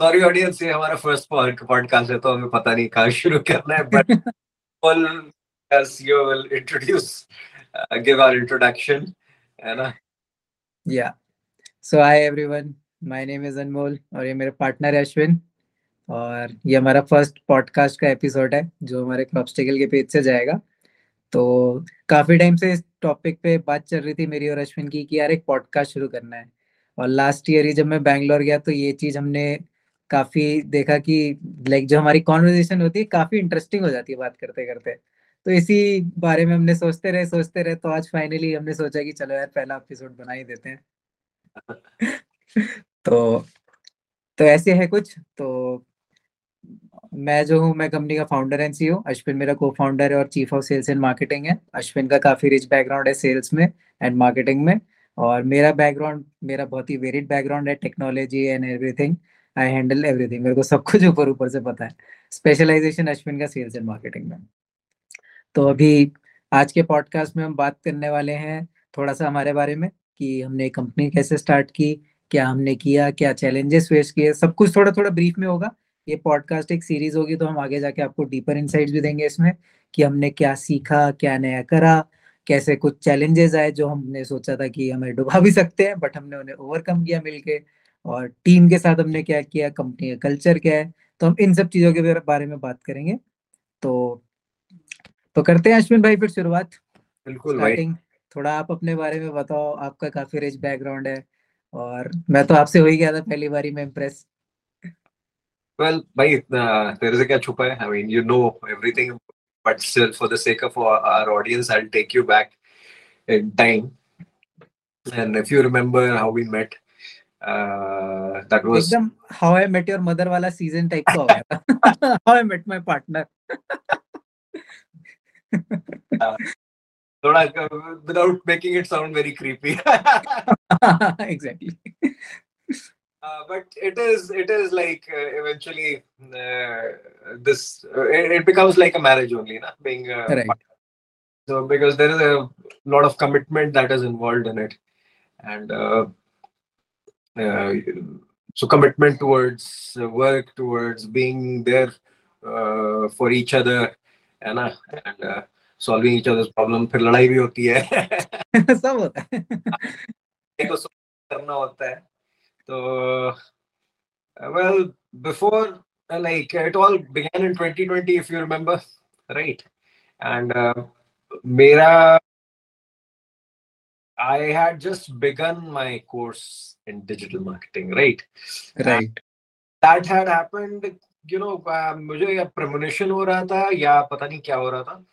Sorry audience ये हमारा first podcast है तो हमें पता नहीं कहाँ शुरू करना है but will as you will introduce uh, give our introduction है ना Yeah. So hi everyone. My name is Anmol और ये मेरे पार्टनर है अश्विन और ये हमारा फ़र्स्ट पॉडकास्ट का एपिसोड है जो हमारे क्रॉपस्टिकल के पेज से जाएगा तो काफ़ी टाइम से इस टॉपिक पे बात चल रही थी मेरी और अश्विन की कि यार एक पॉडकास्ट शुरू करना है और लास्ट ईयर ही जब मैं बैंगलोर गया तो ये चीज़ हमने काफ़ी देखा कि लाइक जो हमारी कॉन्वर्जेशन होती है, काफ़ी इंटरेस्टिंग हो जाती है बात करते करते तो इसी बारे में हमने सोचते रहे सोचते रहे तो आज फाइनली हमने सोचा कि चलो यार, पहला एपिसोड बना ही देते हैं। तो तो ऐसे है कुछ। तो मैं जो हूँ, मैं कंपनी का फाउंडर एंड सीईओ अश्विन मेरा को फाउंडर है और chief of sales and marketing है। अश्विन का काफ़ी रिच बैकग्राउंड है सेल्स में एंड मार्केटिंग में और मेरा बैकग्राउंड मेरा बहुत ही वेरिड बैकग्राउंड है technology and everything I handle everything मेरे को सब कुछ ऊपर ऊपर से पता है। स्पेशलाइजेशन अश्विन का सेल्स एंड मार्केटिंग में तो अभी आज के पॉडकास्ट में हम बात करने वाले हैं थोड़ा सा हमारे बारे में कि हमने कंपनी कैसे स्टार्ट की, क्या हमने किया, क्या चैलेंजेस फेस किए। सब कुछ थोड़ा थोड़ा ब्रीफ में होगा। ये पॉडकास्ट एक सीरीज़ होगी तो हम आगे जाके आपको डीपर इनसाइट्स भी देंगे इसमें कि हमने क्या सीखा, क्या नया करा, कैसे कुछ चैलेंजेस आए जो हमने सोचा था कि हमें डुबा भी सकते हैं बट हमने उन्हें ओवरकम किया मिलके। और टीम के साथ हमने क्या किया कंपनी का कल्चर क्या है तो हम इन सब चीज़ों के बारे में बात करेंगे तो तो करते हैं अश्विन भाई फिर शुरुआत बिल्कुल भाई थोड़ा आप अपने बारे में बताओ आपका काफ़ी रिच बैकग्राउंड है और मैं तो आपसे हो ही गया था पहली बारी में इम्प्रेस Well, भाई तेरे से क्या छुपा है? I mean, you know everything, but still, for the sake of our, our audience, I'll take you back in time. And if you remember how we met, uh, uh, that was how i met your mother wala season type how i met my partner uh, without making it sound very creepy exactly uh, but it is it is like uh, eventually uh, this it, it, becomes like a marriage only na? being right. so because there is a lot of commitment that is involved in it. And uh, uh, uh, so commitment towards work towards being there for each other and, and solving each other's problem फिर लड़ाई भी होती है सब होता है करना होता है so, uh, well, before, uh, like, it all began in 2020, if you remember, right? And uh, Mera, I had just begun my course in digital marketing, right? Right. And that had happened, you know, uh, मुझे या promotion हो रहा था या पता नहीं क्या हो रहा था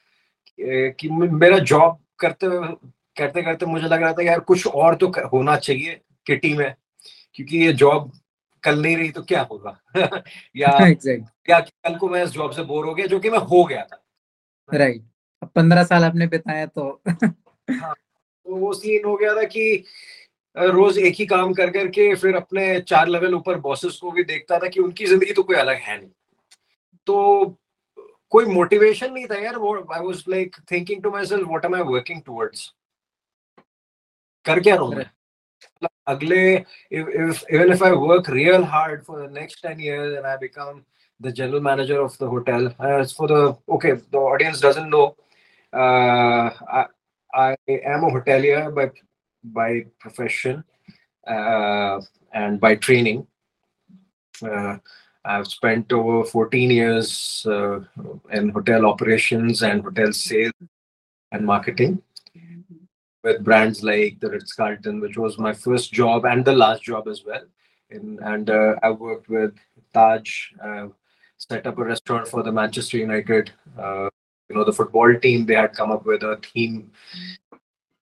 कि मेरा जॉब करते करते करते मुझे लग रहा था यार कुछ और तो होना चाहिए किटी में क्योंकि ये जॉब कल नहीं रही तो क्या होगा या exactly. या कल को मैं इस जॉब से बोर हो गया जो कि मैं हो गया था राइट अब पंद्रह साल आपने बिताया तो हाँ तो वो सीन हो गया था कि रोज एक ही काम कर कर के फिर अपने चार लेवल ऊपर बॉसेस को भी देखता था कि उनकी ज़िंदगी तो कोई अलग है नहीं। तो कोई मोटिवेशन नहीं था यार I was like thinking to myself what am I working towards कर क्या रहा मतलब अगले even if I work real hard for the next ten year and I become the general manager of the hotel for the okay the audience doesn't know I am a hotelier by by profession uh, and by training. Uh, I've spent over 14 years uh, in hotel operations and hotel sales and marketing with brands like the Ritz Carlton, which was my first job and the last job as well. In, and uh, I worked with Taj, uh, set up a restaurant for the Manchester United Uh, you know, the football team, they had come up with a theme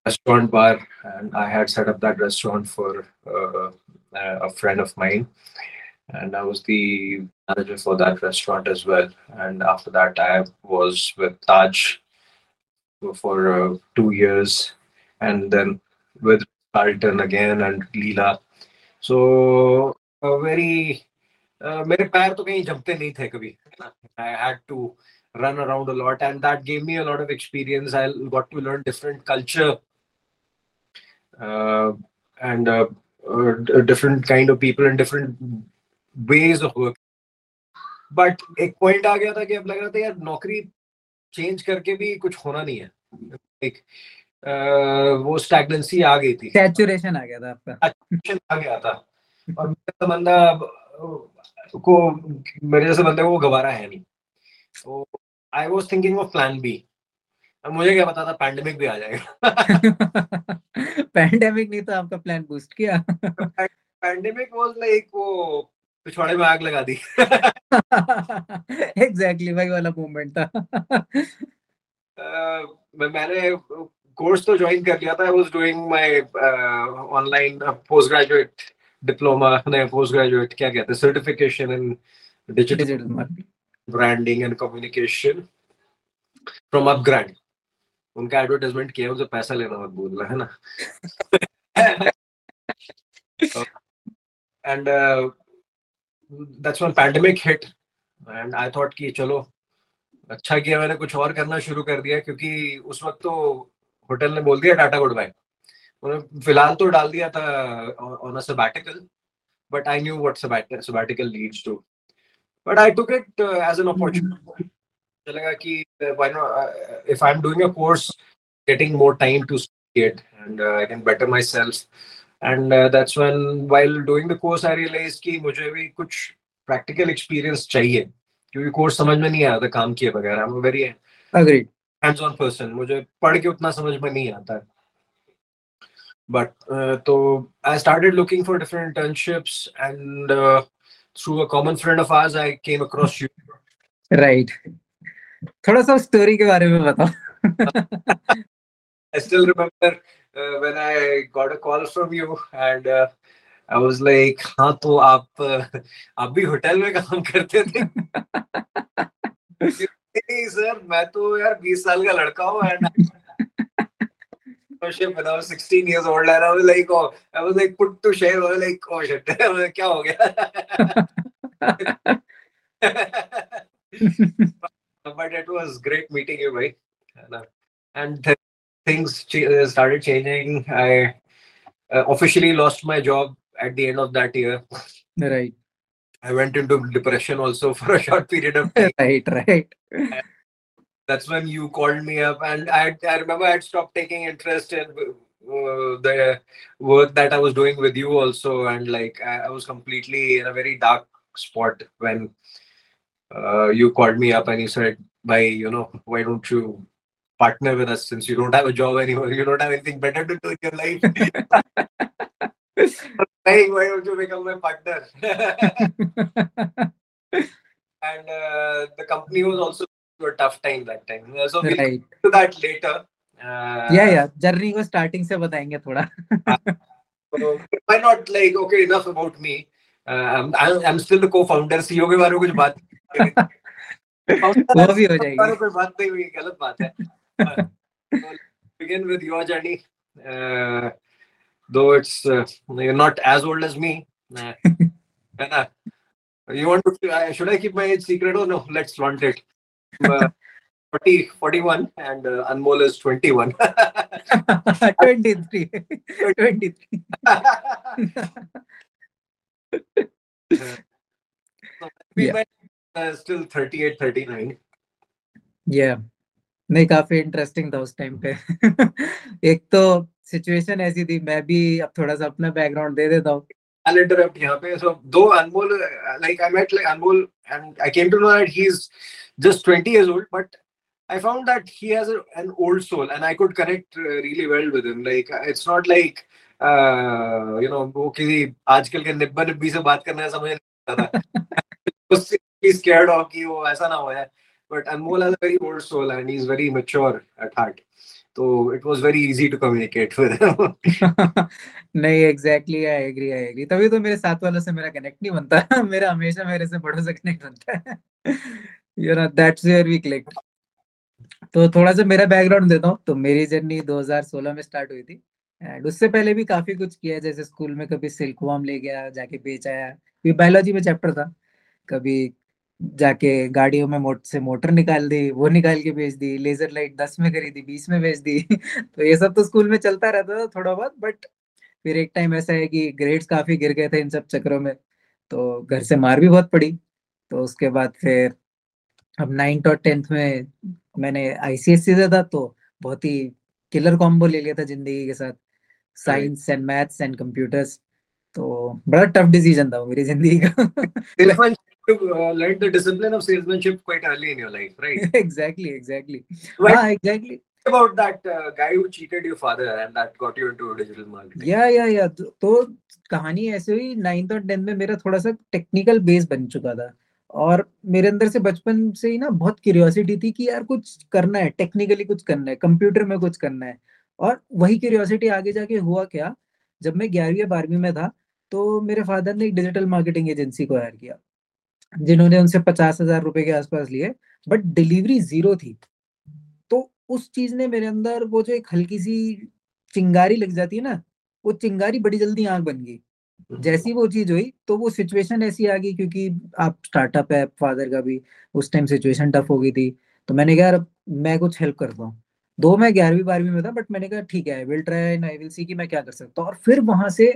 restaurant bar, and I had set up that restaurant for uh, a friend of mine. And I was the manager for that restaurant as well. And after that, I was with Taj for uh, two years and then with Carlton again and Leela. So a very uh, मेरे पैर तो कहीं जमते नहीं थे कभी I had to run around a lot and that gave me a lot of experience I got to learn different culture uh, and uh, uh, different kind of people and different ways of work but एक point आ गया था कि अब लग रहा था यार नौकरी चेंज करके भी कुछ होना नहीं है एक वो स्टैगनेंसी आ गई थी सैचुरेशन आ गया था आपका आ गया था और मेरा बंदा को मेरे जैसे बंदे को गवारा है नहीं तो I was thinking of plan B मुझे क्या पता था पैंडेमिक भी आ जाएगा। पैंडेमिक नहीं तो आपका प्लान बूस्ट किया। पैंडेमिक वाज लाइक वो पिछवाड़े में आग लगा दी। एग्जैक्टली वही वाला मूवमेंट था। uh, मैंने कोर्स तो ज्वाइन कर लिया था। I was doing my online post graduate diploma नहीं पोस्ट ग्रेजुएट क्या कहते हैं certification in digital branding and communication from upGrad उनका एडवर्टाइजमेंट किया उसे पैसा लेना मत बोलना है ना? And that's when pandemic hit and I thought कि चलो अच्छा किया मैंने, कुछ और करना शुरू कर दिया, क्योंकि उस वक्त तो होटल ने बोल दिया टाटा गुड बाय उन्होंने फ़िलहाल तो डाल दिया था on a sabbatical but I knew what sabbatical leads to But I took it as an opportunity लगा कि why not if I am doing a course getting more time to study it and uh, I can better myself. And uh, that's when, while doing the course, I realized कि मुझे भी कुछ practical experience चाहिए क्योंकि course समझ में नहीं आया था काम किए बगैर I am very agreed hands on person मुझे पढ़ के उतना समझ में नहीं आता but uh, तो I started looking for different internships and uh, through a common friend of ours I came across you right थोड़ा सा स्टोरी के बारे में बताओ I still remember uh, when I got a call from you and uh, I was like हाँ तो आप uh, आप भी होटल में काम करते थे सर मैं तो यार 20 साल का लड़का हूँ and entrepreneurship when I was 16 years old, and I was like, oh, I was like put to shame. I was like, oh shit, but it was great meeting you, boy. And, uh, and th- things ch- uh, started changing. I uh, officially lost my job at the end of that year. Right. I went into depression also for a short period of time. right, right. And that's when you called me up, and I, I remember I had stopped taking interest in uh, the work that I was doing with you also, and like I, I was completely in a very dark spot when uh, you called me up and you said, "By you know, why don't you partner with us since you don't have a job anymore? You don't have anything better to do in your life." hey, why don't you become my partner? and uh, the company was also a tough time that time. So we'll right. get to that later. Uh, yeah, yeah. Journey को starting से बताएँगे थोड़ा. so why not like okay enough about me. Uh, I'm, I'm still the co-founder. CEO के बारे में कुछ बात वो भी हो जाएगी. कोई बात नहीं हुई गलत बात है. so, begin with your journey. Uh, though it's uh, you're not as old as me. Uh, uh, you want to? Uh, should I keep my age secret or no? Let's flaunt it. Uh, 40, 41 and uh, Anmol is 21. 23. 23. so we Yeah. went uh, still 38, 39. yeah. नहीं काफ़ी interesting था उस time पे एक तो situation ऐसी थी मैं भी अब थोड़ा सा अपना बैकग्राउंड दे देता हूँ I'll interrupt here. So though Anmol, uh, like I met like Anmol, and I came to know that he's just 20 years old, but I found that he has a, an old soul, and I could connect uh, really well with him. Like uh, it's not like uh, you know वो किसी आजकल के निब्बा निब्बी से बात करना है समझ नहीं scared हो कि वो ऐसा ना हो but Anmol has a very old soul and he's very mature at heart it was very easy to communicate with him. नहीं exactly I agree I agree तभी तो मेरे साथ वालों से मेरा कनेक्ट नहीं बनता। मेरा हमेशा मेरे से बड़ों से कनेक्ट बनता है। You know that's where we click तो थोड़ा सा मेरा बैकग्राउंड देता हूँ। तो मेरी जर्नी 2016 में स्टार्ट हुई थी। एंड उससे पहले भी काफ़ी कुछ किया जैसे स्कूल में कभी सिल्क वॉर्म ले गया, जाके बेच आया। ये बायोलॉजी में चैप्टर था। कभी जाके गाड़ियों में मोट से मोटर निकाल दी वो निकाल के बेच दी लेजर लाइट दस में खरीदी बीस में बेच दी तो ये सब तो स्कूल में चलता रहता था थोड़ा बहुत बट फिर एक टाइम ऐसा है कि ग्रेड्स काफ़ी गिर गए थे इन सब चक्रों में तो घर से मार भी बहुत पड़ी तो उसके बाद फिर अब नाइन्थ और टेंथ में मैंने आईसीएससी से था तो बहुत ही किलर कॉम्बो ले लिया था ज़िंदगी के साथ science and maths and computers तो बड़ा टफ डिसीज़न था मेरी ज़िंदगी का। you uh, learned the discipline of salesmanship quite early in your life, right? exactly, exactly. Right. Ah, exactly. About that uh, guy who cheated your father and that got you into digital marketing. या या या तो, तो कहानी ऐसे हुई ninth और tenth में मेरा थोड़ा सा टेक्निकल बेस बन चुका था और मेरे अंदर से बचपन से ही ना बहुत क्यूरियोसिटी थी कि यार कुछ करना है टेक्निकली कुछ करना है कंप्यूटर में कुछ करना है और वही क्यूरियोसिटी आगे जाके हुआ क्या जब मैं ग्यारहवीं या बारहवीं में था तो मेरे फादर ने एक डिजिटल मार्केटिंग एजेंसी को हायर किया जिन्होंने उनसे पचास हज़ार रुपए के आसपास लिए बट डिलीवरी ज़ीरो थी। तो उस चीज़ ने मेरे अंदर वो जो एक हल्की सी चिंगारी लग जाती है ना, वो चिंगारी बड़ी जल्दी आग बन गई। जैसी वो चीज़ हुई तो वो सिचुएशन ऐसी आ गई क्योंकि आप स्टार्टअप है फादर का भी उस टाइम सिचुएशन टफ हो गई थी। तो मैंने कहा, यार, मैं कुछ हेल्प करता हूँ। दो, मैं ग्यारहवीं, बारहवीं में था बट मैंने कहा, ठीक है I will try I will see कि मैं क्या कर सकता हूँ। और फिर वहाँ से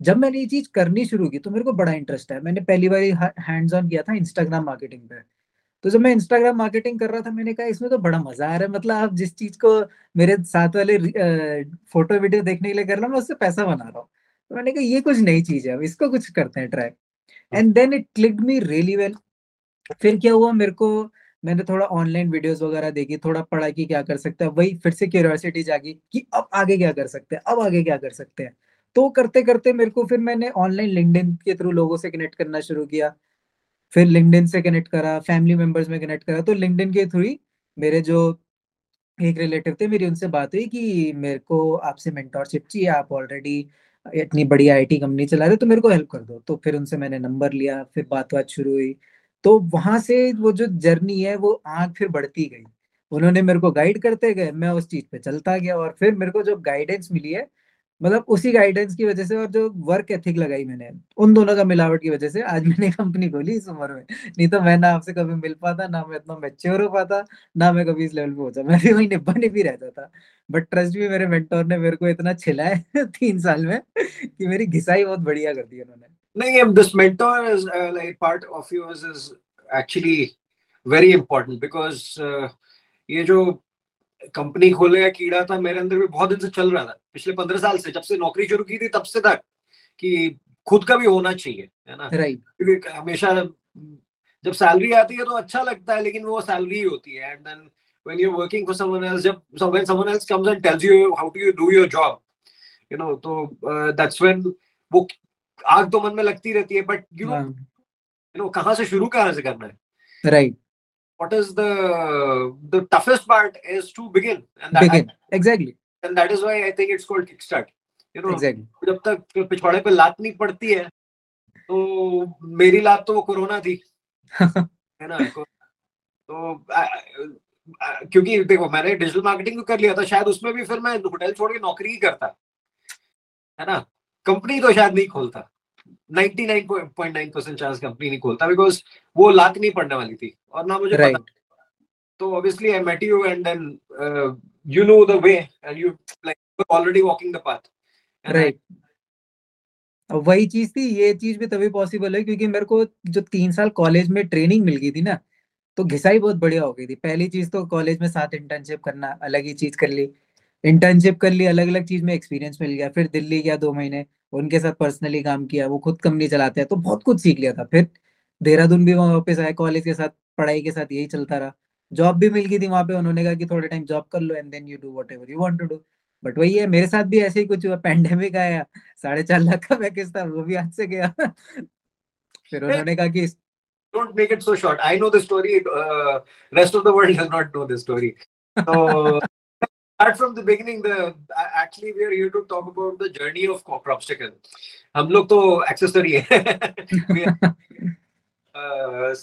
जब मैंने ये चीज़ करनी शुरू की तो मेरे को बड़ा इंटरेस्ट है। मैंने पहली बार हैंड्स ऑन किया था इंस्टाग्राम मार्केटिंग पे। तो जब मैं इंस्टाग्राम मार्केटिंग कर रहा था मैंने कहा इसमें तो बड़ा मज़ा आ रहा है। मतलब आप जिस चीज़ को मेरे साथ वाले फ़ोटो वीडियो देखने के लिए कर रहा हूँ मैं उससे पैसा बना रहा हूँ। तो मैंने कहा ये कुछ नई चीज़ है अब इसको कुछ करते हैं try and then it click me really well फिर क्या हुआ मेरे को मैंने थोड़ा ऑनलाइन वीडियोस वगैरह देखी थोड़ा पढ़ा कि क्या कर सकते हैं। वही फिर से क्यूरियोसिटी जागी कि अब आगे क्या कर सकते हैं अब आगे क्या कर सकते हैं। तो करते करते मेरे को फिर मैंने ऑनलाइन लिंकडिन के थ्रू लोगों से कनेक्ट करना शुरू किया। फिर लिंकडिन से कनेक्ट करा फैमिली मेंबर्स में कनेक्ट करा। तो लिंकडिन के थ्रू ही मेरे जो एक रिलेटिव थे, मेरी उनसे बात हुई कि मेरे को आपसे मेंटोरशिप चाहिए, आप ऑलरेडी इतनी बड़ी आईटी कंपनी चला रहे तो मेरे को हेल्प कर दो। तो फिर उनसे मैंने नंबर लिया, फिर बात बात शुरू हुई। तो वहाँ से वो जो जर्नी है, वो आग फिर बढ़ती गई। उन्होंने मेरे को गाइड करते गए, मैं उस चीज़ पे चलता गया और फिर मेरे को जो गाइडेंस मिली है मतलब उसी गाइडेंस की वजह से और जो वर्क एथिक लगाई मैंने, उन दोनों का मिलावट की वजह से आज मैंने कंपनी खोली इस उम्र में। नहीं तो मैं ना आपसे कभी मिल पाता, ना मैं इतना मेच्योर हो पाता, ना मैं कभी इस लेवल पे पहुँचा। मैं भी वही निब्बा भी रहता था। बट ट्रस्ट भी मेरे मेंटोर ने मेरे को इतना छिलाया तीन साल में कि मेरी घिसाई बहुत बढ़िया कर दी उन्होंने। नहीं part of yours is actually very important because ये जो कंपनी खोले या कीड़ा था मेरे अंदर भी बहुत दिन से चल रहा था। पिछले पंद्रह साल से जब से नौकरी शुरू की थी तब से तक कि खुद का भी होना चाहिए है ना? राइट क्योंकि हमेशा जब सैलरी आती है तो अच्छा लगता है लेकिन वो सैलरी ही होती है। And then when you're working for someone else जब so when someone else comes and tells you how do you do your job you know तो uh, that's when वो आग तो मन में लगती रहती है but you know you know कहाँ से शुरू कहाँ से करना है? Right what is the the toughest part is to begin and that begin exactly and that is why i think it's called kickstart you know exactly जब तक पिछवाड़े पे लात नहीं पड़ती है तो मेरी लात तो वो कोरोना थी है ना तो आ, आ, क्योंकि देखो मैंने डिजिटल मार्केटिंग कर लिया था शायद उसमें भी फिर मैं होटल छोड़ के नौकरी ही करता है ना कंपनी तो शायद नहीं खोलता 99.9 परसेंट चांस कंपनी नहीं खोलता बिकॉज़ वो लात नहीं पड़ने वाली थी। और ना मुझे right. पता तो obviously I met you and then you know the way and you like already walking the path right वही चीज़ थी ये चीज़ भी तभी पॉसिबल है क्योंकि मेरे को जो तीन साल कॉलेज में ट्रेनिंग मिल गई थी ना तो घिसाई बहुत बढ़िया हो गई थी। पहली चीज़ तो कॉलेज में साथ इंटर्नशिप करना अलग ही चीज़ कर ली। इंटर्नशिप कर ली अलग अलग चीज़ में एक्सपीरियंस मिल गया फिर दिल्ली गया दो महीने। उनके साथ पर्सनली काम किया वो खुद कंपनी चलाते हैं तो बहुत कुछ सीख लिया था। फिर देहरादून भी वहाँ वापस आया कॉलेज के साथ पढ़ाई के साथ यही चलता रहा। जॉब भी मिल गई थी वहाँ पे उन्होंने कहा कि थोड़े टाइम जॉब कर लो and then you do whatever you want to do but वही है मेरे साथ भी ऐसे ही कुछ हुआ पैंडेमिक आया साढ़े चार लाख का पैकेज था वो भी हाथ से गया। फिर उन्होंने कहा कि don't make it so short. I know the story uh, rest of the world does not know this story. So start from the beginning the actually we are here to talk about the journey of cropsticle हम लोग तो accessory है uh,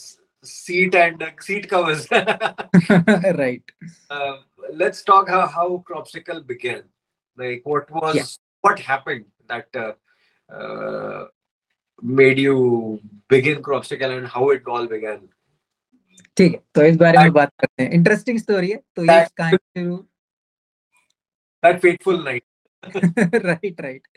seat and uh, seat covers right uh, let's talk how, how cropsticle began like what was Yeah. what happened that uh, uh, made you begin cropsticle and how it all began ठीक है तो इस बारे में बात करते हैं interesting story है तो ये कहानी शुरू that fateful night. Right right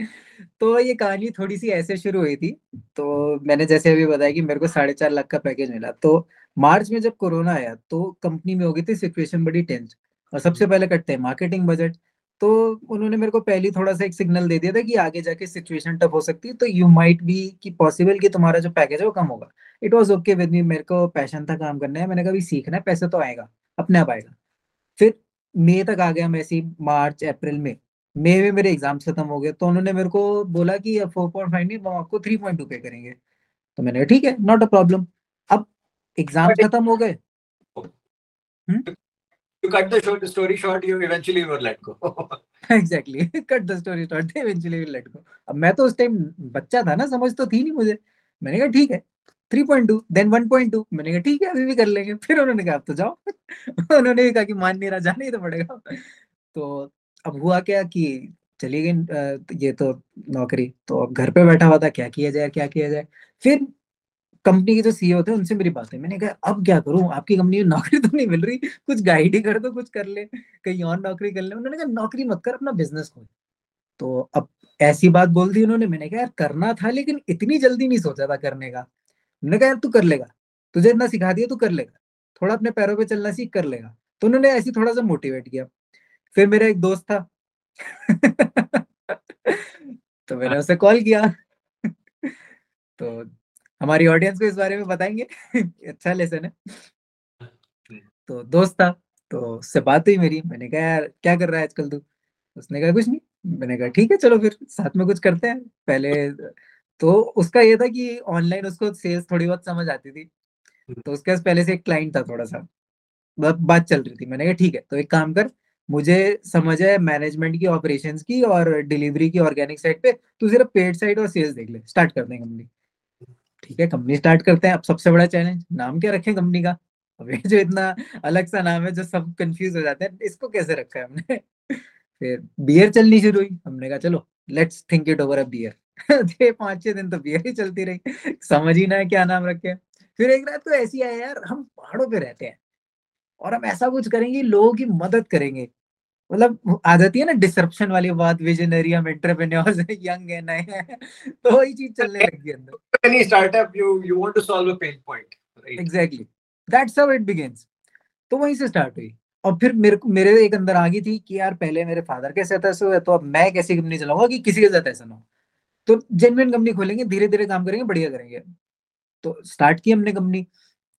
तो ये कहानी थोड़ी सी ऐसे शुरू हुई थी। तो मैंने जैसे अभी बताया कि मेरे को साढ़े चार लाख का पैकेज मिला। तो मार्च में जब कोरोना आया तो कंपनी में हो गई थी सिचुएशन बड़ी टेंस और सबसे पहले कटते हैं मार्केटिंग बजट तो उन्होंने मेरे को पहले थोड़ा सा एक सिग्नल दे दिया था कि आगे जाके सिचुएशन टफ हो सकती है। तो यू माइट बी कि पॉसिबल कि तुम्हारा जो पैकेज है वो कम होगा। It was okay with me मेरे को पैशन था काम करना है मैंने कभी सीखना है, पैसे तो आएगा, अपने आप आएगा। फिर मई तक आ गया मैं ऐसी मार्च अप्रैल में मई में मेरे एग्ज़ाम्स खत्म हो गए तो उन्होंने मेरे को बोला कि फोर पॉइंट फाइव नहीं हम आपको थ्री पॉइंट टू पे करेंगे। तो मैंने ठीक है नॉट अ प्रॉब्लम अब एग्ज़ाम खत्म हो गए। to cut the short story short you eventually were let go. Exactly. Cut the story short they eventually will let go. अब मैं तो उस टाइम बच्चा था ना समझ तो थी नहीं मुझे। मैंने कहा ठीक है 3.2 देन 1.2 मैंने कहा, ठीक है, अभी भी कर लेंगे। फिर उन्होंने कहा तो जाओ। उन्होंने भी कहा कि, मान नहीं रहा, जाना ही तो पड़ेगा। तो अब हुआ क्या कि चली गई ये तो नौकरी। तो अब घर पे बैठा हुआ था, क्या किया जाए, क्या किया जाए? फिर कंपनी के जो सीईओ थे, उनसे मेरी बात है मैंने कहा, अब क्या करूँ? आपकी कंपनी में नौकरी तो नहीं मिल रही। कुछ गाइड ही कर दो, कुछ कर ले, कहीं और नौकरी कर ले। उन्होंने कहा, नौकरी मत कर, अपना बिज़नेस खोल। तो अब ऐसी बात बोल दी उन्होंने। मैंने कहा, यार, करना था, लेकिन इतनी जल्दी नहीं सोचा था करने का। मैंने कहा, यार तू कर लेगा। तुझे इतना सिखा दिया, तू कर लेगा। थोड़ा अपने पैरों पे चलना सीख, कर लेगा। तो उन्होंने ऐसी थोड़ा सा मोटिवेट किया। फिर मेरा एक दोस्त था। तो मैंने। उसे कॉल किया। तो हमारी ऑडियंस को इस बारे में बताएँगे अच्छा लेसन है। तो दोस्त था तो उससे बात हुई मेरी। मैंने कहा, यार, क्या कर रहा है आजकल तू? उसने कहा, कुछ नहीं। मैंने कहा, ठीक है, चलो फिर साथ में कुछ करते हैं। पहले तो उसका ये था कि ऑनलाइन उसको सेल्स थोड़ी बहुत समझ आती थी। हम्म। तो उसके पास पहले से एक क्लाइंट था थोड़ा सा। बात चल रही थी। मैंने कहा ठीक है तो एक काम कर मुझे समझ है मैनेजमेंट की ऑपरेशंस की और डिलीवरी की ऑर्गेनिक साइड पे तू सिर्फ़ पेड साइड और सेल्स देख ले स्टार्ट कर दें कंपनी ठीक है कंपनी स्टार्ट करते हैं। अब सबसे बड़ा चैलेंज नाम क्या रखें कंपनी का? अब ये जो इतना अलग सा नाम है जो सब कंफ्यूज हो जाते हैं इसको कैसे रखा है हमने? फिर बियर चलनी शुरू हुई। हमने कहा चलो let's think it over a beer पाँच छह दिन तो बियर ही चलती रही। समझ ही ना है क्या नाम रखे फिर एक रात को ऐसी आया यार हम पहाड़ों पे रहते हैं और हम ऐसा कुछ करेंगे लोगों की मदद करेंगे। मतलब आ जाती है ना डिसरप्शन वाली बात विजनरी हम एंटरप्रेन्योर्स हैं यंग है नए हैं तो वही चीज़ चलने लगी अंदर। Any startup you you want to solve a pain point exactly that's how it begins तो वहीं से स्टार्ट हुई। और फिर मेरे मेरे एक अंदर आ गई थी कि यार पहले मेरे फादर के साथ ऐसा हुआ तो अब मैं कैसी कंपनी चलाऊँगा कि किसी के साथ ऐसा ना हो? तो जेनविन कंपनी खोलेंगे धीरे धीरे काम करेंगे, बढ़िया करेंगे। तो स्टार्ट की हमने कंपनी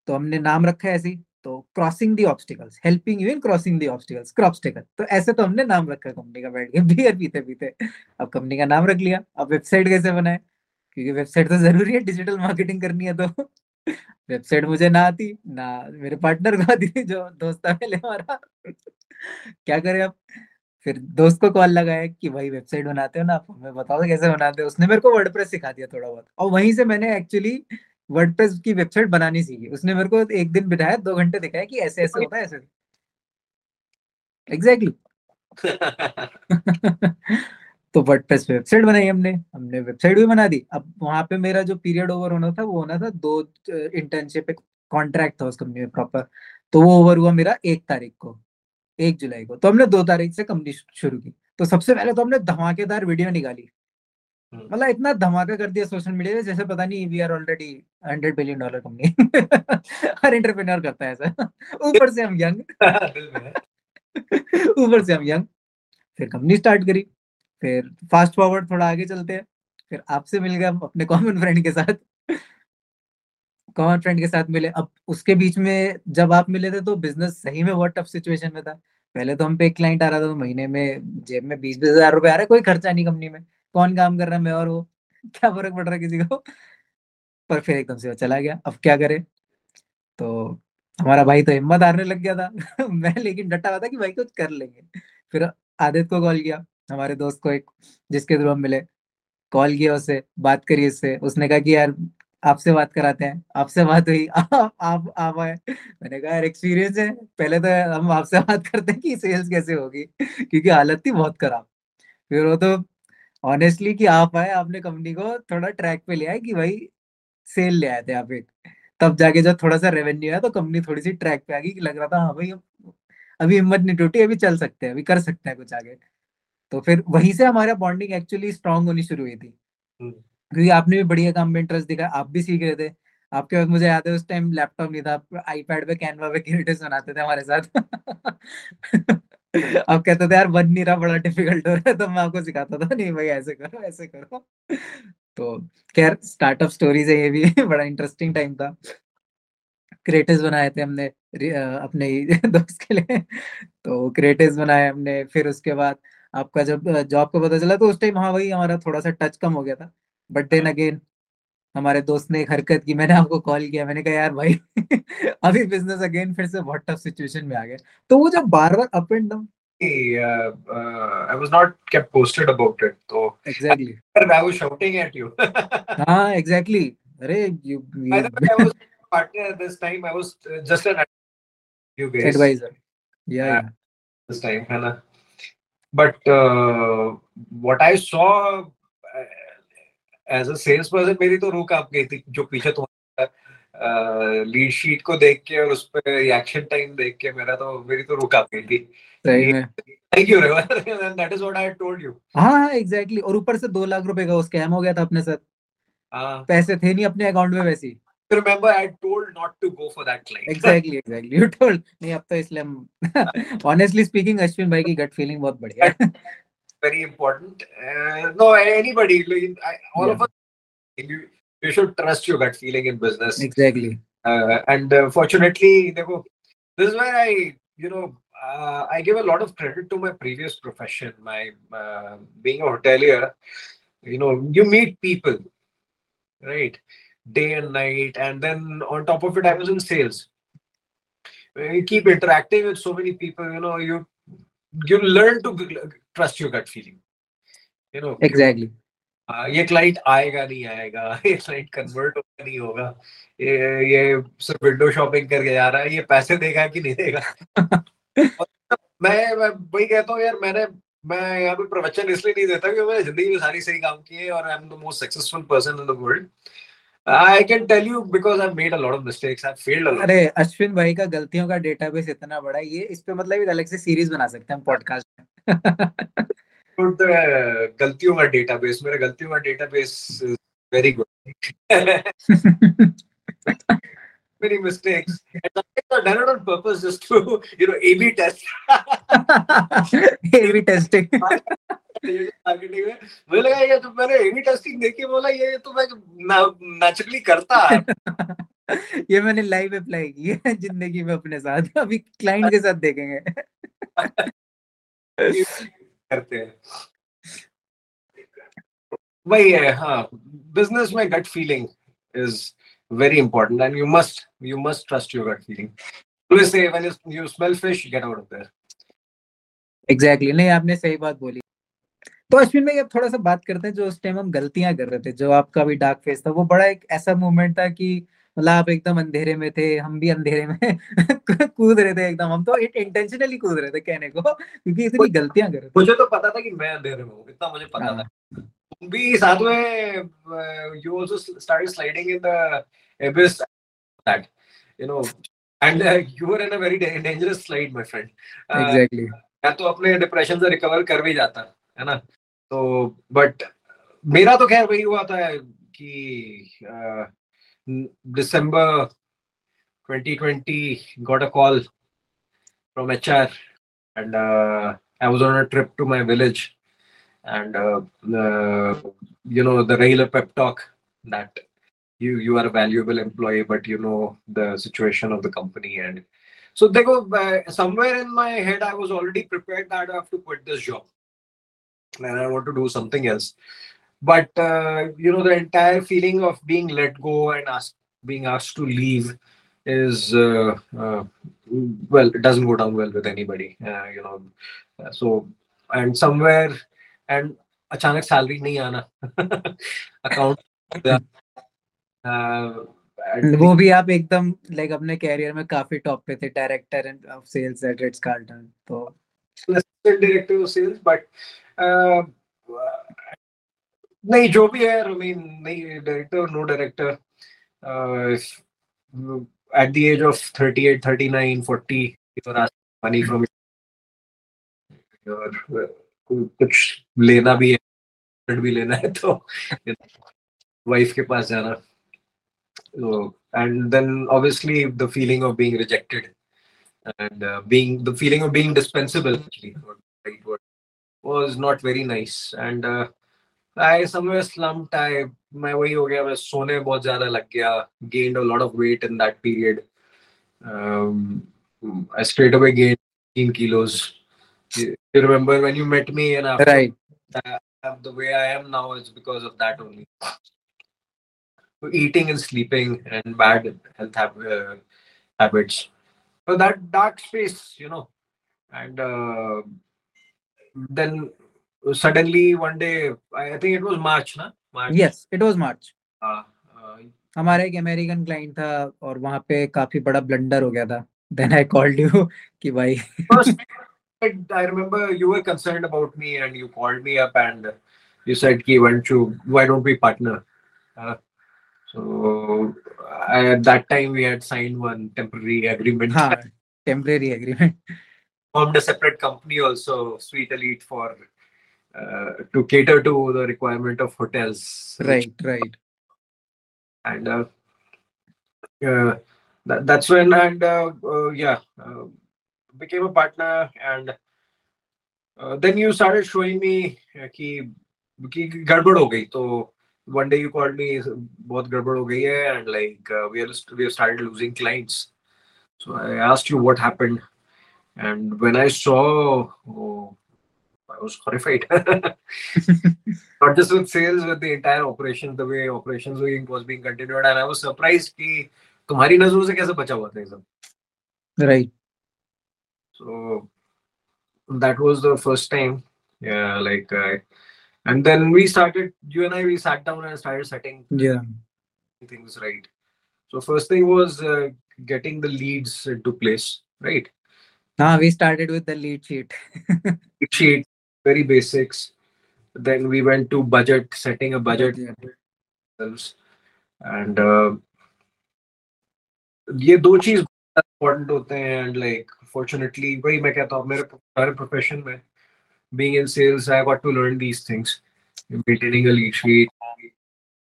तो हमने नाम रखा ऐसी तो crossing the obstacles helping you in crossing the obstacles क्रॉपस्टिकल तो ऐसे तो हमने नाम रखा कंपनी का बैठ के बियर पीते पीते। अब कंपनी का नाम रख लिया, अब वेबसाइट कैसे बनाए? क्योंकि वेबसाइट तो ज़रूरी है डिजिटल मार्केटिंग करनी है तो। वेबसाइट मुझे ना आती, ना मेरे पार्टनर को आती जो दोस्त है पहले हमारा। क्या करें अब फिर दोस्त को कॉल लगाया कि भाई वेबसाइट बनाते हो ना, आप हमें बताओ कैसे बनाते हो। उसने मेरे को वर्डप्रेस सिखा दिया थोड़ा बहुत। और वहीं से मैंने एक्चुअली वर्डप्रेस की वेबसाइट बनानी सीखी। उसने मेरे को एक दिन बिठाया, दो घंटे दिखाया कि ऐसे ऐसे होता है, ऐसे एग्जैक्टली तो वर्डप्रेस पे वेबसाइट बनाई हमने। हमने वेबसाइट भी बना दी। अब वहाँ पे मेरा जो पीरियड ओवर होना था, वो होना था दो इंटर्नशिप कॉन्ट्रैक्ट था उस कंपनी में प्रॉपर तो वो ओवर हुआ मेरा एक तारीख को। एक जुलाई को। तो हमने दो तारीख से कंपनी शुरू की। तो सबसे पहले तो हमने धमाकेदार वीडियो निकाली। हम्म। मतलब इतना धमाका कर दिया सोशल मीडिया में जैसे पता नहीं we are already hundred billion dollar company her entrepreneur करता है ऐसा। ऊपर से हम यंग ऊपर से हम यंग फिर कंपनी स्टार्ट करी। फिर फास्ट फॉरवर्ड थोड़ा आगे चलते हैं। फिर आपसे मिल गया अपने कॉमन फ्रेंड के साथ। कॉमन फ्रेंड के साथ मिले? अब उसके बीच में जब आप मिले थे तो बिज़नेस सही में बहुत टफ सिचुएशन में था। पहले तो हम पे एक क्लाइंट आ रहा था तो महीने में जेब में बीस बीस हज़ार रुपए आ रहे, कोई खर्चा नहीं कंपनी में। कौन काम कर रहा है मैं और वो। क्या फ़र्क पड़ रहा है किसी को? पर फिर एकदम से वो चला गया। अब क्या करे? तो हमारा भाई तो हिम्मत हारने लग गया था। मैं लेकिन डटा हुआ था कि भाई कुछ कर लेंगे। फिर आदित्य को कॉल किया। हमारे दोस्त को एक, जिसके थ्रू हम मिले। कॉल किया उससे, बात करी उससे। उसने कहा कि यार आपसे बात कराते हैं। आपसे बात हुई, आप आप आए। मैंने कहा, यार एक्सपीरियंस है। पहले तो हम आपसे बात करते हैं कि सेल्स कैसे होगी? क्योंकि हालत थी बहुत खराब। फिर वो तो ऑनेस्टली कि आप आए, आपने कंपनी को थोड़ा ट्रैक पे लिया है कि भाई सेल ले आए थे आप एक। तब जाके जब थोड़ा सा रेवेन्यू आया तो कंपनी थोड़ी सी ट्रैक पे आ गई कि लग रहा था हाँ भाई अभी हिम्मत नहीं टूटी, अभी चल सकते हैं, अभी कर सकते हैं कुछ आगे। तो फिर वहीं से हमारा बॉन्डिंग एक्चुअली स्ट्रांग होनी शुरू हुई थी। क्योंकि आपने भी बढ़िया काम में इंटरेस्ट दिखा आप भी सीख रहे थे। आपके पास मुझे याद है उस टाइम लैपटॉप नहीं था आईपैड पे कैनवा पे क्रिएटिव्स बनाते थे हमारे साथ। आप कहते थे यार बन नहीं रहा बड़ा डिफ़िकल्ट हो रहा है। तो मैं आपको सिखाता था नहीं भाई ऐसे करो ऐसे करो। तो खैर स्टार्टअप स्टोरीज है ये भी बड़ा इंटरेस्टिंग टाइम था। क्रिएटिव्स बनाए थे हमने अपने दोस्त के लिए। तो क्रिएटिव्स बनाए हमने फिर उसके बाद आपका जब जॉब का पता चला तो उस टाइम हाँ वही हमारा थोड़ा सा टच कम हो गया था। बट देन अगेन हमारे दोस्त ने एक हरकत की मैंने आपको कॉल किया मैंने कहा यार भाई अभी बिज़नेस अगेन फिर से बहुत टफ सिचुएशन में आ गए। तो वो जब बार बार up and down but what I saw uh, as a salesperson, मेरी तो रूह काँप गई थी जो पीछे तुम्हारा लीड शीट को देख के और उस पर रिएक्शन टाइम देख के मेरा तो मेरी तो रुक काँप गई थी। सही में। Thank you रेवर that is what I told you हाँ हाँ एग्जैक्टली और ऊपर से दो लाख रुपए का स्कैम हो गया था अपने साथ। हाँ। पैसे थे नहीं अपने अकाउंट में वैसे remember I told not to go for that client. exactly, exactly. You told. नहीं अब तो इसलिए honestly speaking अश्विन भाई की gut feeling बहुत बढ़िया है. Very important. Uh, no, anybody, I, all yeah. of us, you, you should trust your gut feeling in business. Exactly. Uh, and uh, fortunately, this is where I, you know, uh, I give a lot of credit to my previous profession. My uh, being a hotelier, you know, you meet people, right? day and night and then on top of it i was in sales you keep interacting with so many people you know you you learn to trust your gut feeling you know exactly uh, ये client आएगा नहीं आएगा ये client convert होगा नहीं होगा ये ये सिर्फ़ विंडो शॉपिंग करके जा रहा है ये पैसे देगा कि नहीं देगा मैं मैं वही कहता हूँ यार मैंने मैं यहाँ पे प्रवचन इसलिए नहीं देता क्योंकि मैंने ज़िंदगी में सारी सही काम किए और I am the most successful person in the world I can tell you because I've made a lot of mistakes. I've failed a lot. अरे अश्विन भाई का गलतियों का डेटाबेस इतना बड़ा है ये इस पे मतलब एक अलग से सीरीज़ बना सकते हैं पॉडकास्ट में गुड गलतियों का डेटाबेस मेरा गलतियों का database very good many mistakes. And I've done it on purpose just to, you know, A/B test. A/B testing. Marketing में मुझे लगा ये तो मैंने एबी टेस्टिंग देखी बोला ये तो मैं नेचुरली करता ये मैंने लाइव अप्लाई की है ज़िंदगी में अपने साथ अभी क्लाइंट के साथ देखेंगे करते हैं। वही है हाँ बिज़नेस में gut feeling is very important and you must you must trust your gut feeling exactly नहीं आपने सही बात बोली। तो अश्विन भाई अब थोड़ा सा बात करते हैं जो उस टाइम हम गलतियाँ कर रहे थे जो आपका भी डार्क फेस था वो बड़ा एक ऐसा मोमेंट था कि मतलब आप एकदम अंधेरे में थे हम भी अंधेरे में कूद रहे थे एकदम। हम तो इंटेंशनली कूद रहे थे कहने को क्योंकि इतनी गलतियाँ कर रहे थे मुझे तो पता था कि मैं अंधेरे में हूँ इतना मुझे पता था। तुम भी साथ में you also started sliding in the abyss that you know and uh, you were in a very dangerous slide my friend. Uh, exactly. या तो अपने डिप्रेशन से रिकवर कर भी जाता है ना? तो बट मेरा तो खैर वही हुआ था कि December 2020, got a call from HR, and uh, I was on a trip to my village, and uh, uh, you know the regular pep talk that you you are a valuable employee, but you know the situation of the company, and so they go uh, somewhere in my head. I was already prepared that I have to quit this job, and I want to do something else but uh, you know the entire feeling of being let go and ask, being asked to leave is uh, uh, well it doesn't go down well with anybody uh, you know so and somewhere and अचानक salary नहीं आना account वो भी आप एकदम like अपने career में काफी टॉप पे थे director of sales at Ritz Carlton तो डायरेक्टर ऑफ सेल्स बट नहीं जो भी है आई मीन नहीं director no director at the age of 38 39 40 you are asking money from your कुछ लेना भी है भी लेना है तो वाइफ के पास जाना and then obviously the feeling of being rejected uh, the feeling of being dispensable actually right word, was not very nice and uh, I somewhere slumped I मैं वही हो गया मैं सोने बहुत ज्यादा लग गया gained a lot of weight in that period um, I straight away gained 15 kilos you you remember when you met me and after right that, the way I am now is because of that only eating and sleeping and bad health hab- uh, habits so that dark space you know and uh, then suddenly one day i I think it was march na march yes it was march uh, uh, हमारा एक American client था और वहां पे काफी बड़ा blunder हो गया था देन आई कॉल्ड यू कि भाई first I, I remember you were concerned about me and you called me up and you said Ki, why don't you why don't we partner uh, so I, at that time we had signed one temporary agreement हाँ temporary agreement formed a separate company also, Sweet Elite, for uh, to cater to the requirement of hotels. right right And uh, uh, that, that's when, and uh, uh, yeah, uh, became a partner. And uh, then you started showing me uh, कि कि गड़बड़ हो गई तो one day you called me बहुत गड़बड़ हो गई है and like uh, we are we have started losing clients so I asked you what happened and when I saw oh, I was horrified not just with sales with the entire operation the way operations were- was being continued and I was surprised कि तुम्हारी नजरों से कैसे बचा हुआ था ये सब right so that was the first time yeah like uh, and then we started you and i we sat down and started setting yeah things right so first thing was uh, getting the leads into place right हाँ we started with the lead sheet Lead sheet very basics then we went to budget setting a budget ourselves. and uh, ये दो चीज important होते हैं and like fortunately वही मैं कहता हूँ मेरे सारे प्रोफेशन में being in sales I got to learn these things maintaining a lead sheet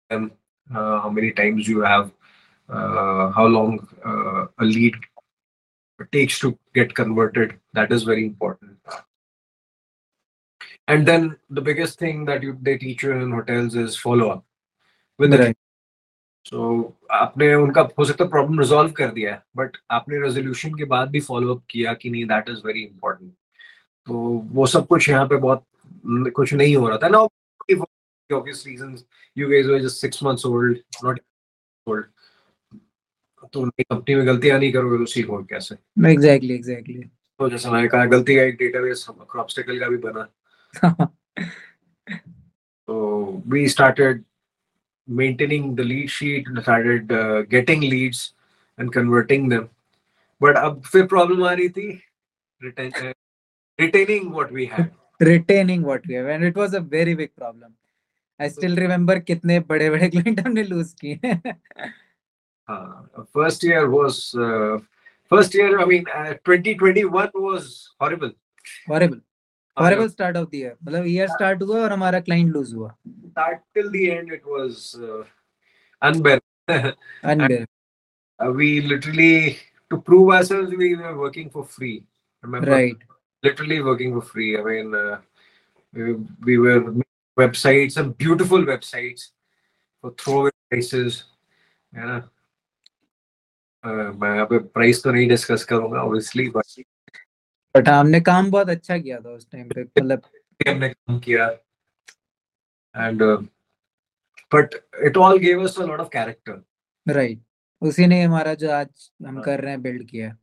um, uh, how many times you have uh, how long uh, a lead takes to get converted that is very important and then the biggest thing that you they teach you in hotels is follow up with the right. सो आपने उनका हो सकता है problem resolve कर दिया है but आपने resolution के बाद भी फॉलो अप किया कि नहीं दैट इज़ वेरी इंपॉर्टेंट तो वो सब कुछ यहाँ पे बहुत न- कुछ नहीं हो रहा था। ना obvious reasons you guys were just six months old not old. तो नई कंपनी में गलतियाँ नहीं करोगे तो सीखो कैसे? Exactly exactly. तो जैसे मैंने कहा गलती का एक डेटाबेस क्रॉपस्टिकल का भी बना। So we started maintaining the lead sheet, started uh, getting leads and converting them. But अब फिर problem आ रही थी retain, uh, retaining what we had. retaining what we have and it was a very big problem i still remember कितने बड़े बड़े client हमने loose किए हैं Uh, first year was uh, first year. I mean, uh, 2021 was horrible. horrible हमारे को start of दिया मतलब ईयर स्टार्ट हुआ और हमारा क्लाइंट लूज हुआ। Start till the end it was अनबेर अनबेर we literally to prove ourselves we were working for free remember right literally working for free I mean we were websites some beautiful websites for throw prices you know मैं यहाँ पे price तो नहीं discuss करूँगा obviously but but हमने काम बहुत अच्छा किया था उस टाइम पे मतलब हमने काम किया। And but it all gave us a lot of character right उसी ने हमारा जो आज हम हाँ। कर रहे हैं बिल्ड किया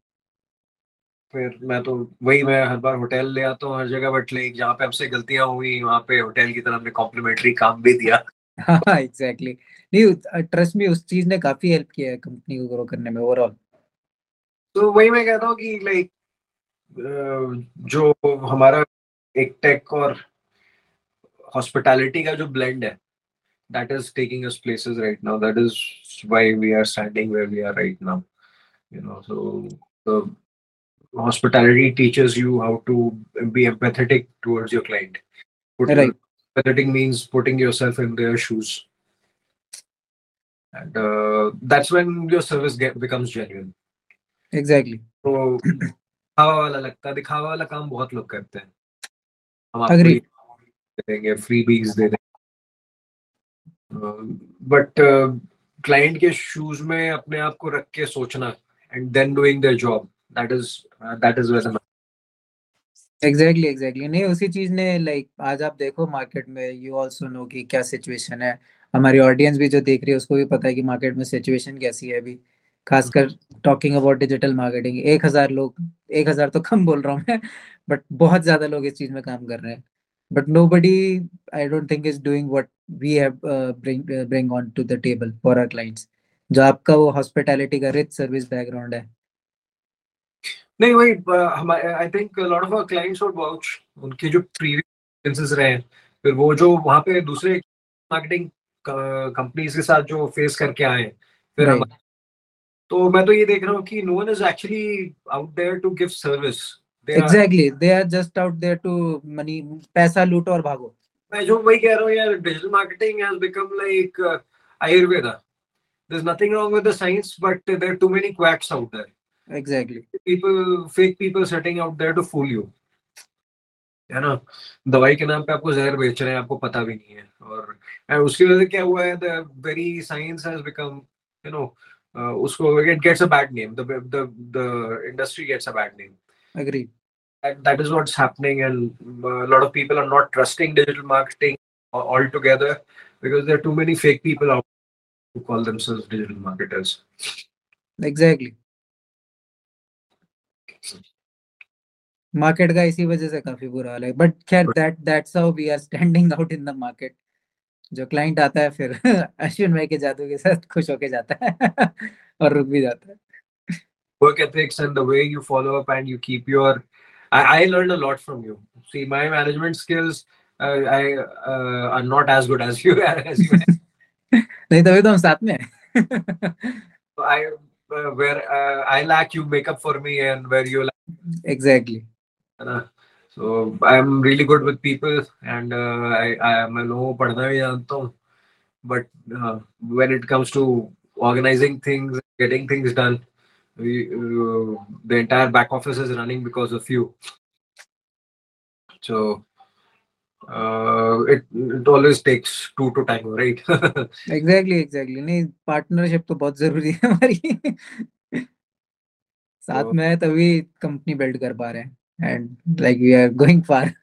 फिर मैं तो वही मैं हर बार होटल ले आता हूँ हर जगह बट लाइक जहाँ पे हमसे गलतियाँ हुई वहाँ पे होटल की तरफ़ हमने कॉम्प्लीमेंट्री काम भी दिया। हाँ एग्जैक्टली नहीं ट्रस्ट मी उस चीज़ ने काफ़ी हेल्प किया है कंपनी को ग्रो करने में ओवरऑल तो वही मैं कहता हूँ कि लाइक जो हमारा एक टेक और हॉस्पिटैलिटी का जो ब्लेंड है that is taking us places right now that is why we are standing where we are right now you know so the hospitality teaches you how to be empathetic towards your client Put Right. Pivoting means putting yourself in their shoes, and uh, that's when your service get, becomes genuine. Exactly तो दिखावा वाला लगता है दिखावा वाला काम बहुत लोग करते हैं। हम आपको देंगे फ्री बीज दे देंगे। बट क्लाइंट के शूज़ में अपने आप को रख के सोचना and then doing their job that is that is where exactly exactly नहीं उसी चीज़ ने लाइक like, आज आप देखो मार्केट में यू आल्सो नो कि क्या सिचुएशन है। हमारी ऑडियंस भी जो देख रही है उसको भी पता है कि मार्केट में सिचुएशन कैसी है अभी। खासकर टॉकिंग अबाउट डिजिटल मार्केटिंग एक हज़ार लोग एक हज़ार तो कम बोल रहा हूँ मैं बट बहुत ज़्यादा लोग इस चीज़ में काम कर रहे हैं। But nobody I don't think is doing what we have bring on to the table for our clients जो आपका वो हॉस्पिटैलिटी का रिच सर्विस बैकग्राउंड है। नहीं वही हमारे I think lot of our clients would vouch उनके जो प्रीवियस रहे हैं फिर वो जो वहाँ पे दूसरे मार्केटिंग कंपनीज़ के साथ जो फेस करके आए हैं, फिर Right. तो मैं तो ये देख रहा हूँ कि no one is actually out there to give service exactly they are just out there to money पैसा लूटो और भागो। मैं जो वही कह रहा हूँ यार digital marketing has become like Ayurveda there's nothing wrong with the science but there are too many quacks out there. Exactly people fake people sitting out there to fool you. है ना? दवाई के नाम पे आपको जहर बेच रहे हैं आपको पता भी नहीं है। और उसकी वजह से क्या हुआ है the very science has become you know उसको it gets a bad name the the the industry gets a bad name agree that, that is what's happening and uh, a lot of people are not trusting digital marketing a- altogether because there are too many fake people out who call themselves digital marketers exactly market का इसी वजह से काफी बुरा हाल है but खैर that that's how we are standing out in the market जो client आता है फिर अश्विन भाई के जादू के साथ खुश होके जाता है और रुक भी जाता है work ethics and the way you follow up and you keep your i, I learned a lot from you see my management skills uh, i uh, are not as good as you as you नहीं तभी तो हम साथ में हैं i uh, where uh, i lack you make up for me and where you lack exactly है so i'm really good with people and uh, i i मैं लोगों को पढ़ना भी जानता हूँ but uh, when it comes to organizing things getting things done we, uh, the entire back office is running because of you so uh, it it always takes two to tango right exactly exactly नहीं partnership तो बहुत जरूरी है हमारी साथ तो- में है तभी कंपनी बिल्ड कर पा रहे हैं and like we are going far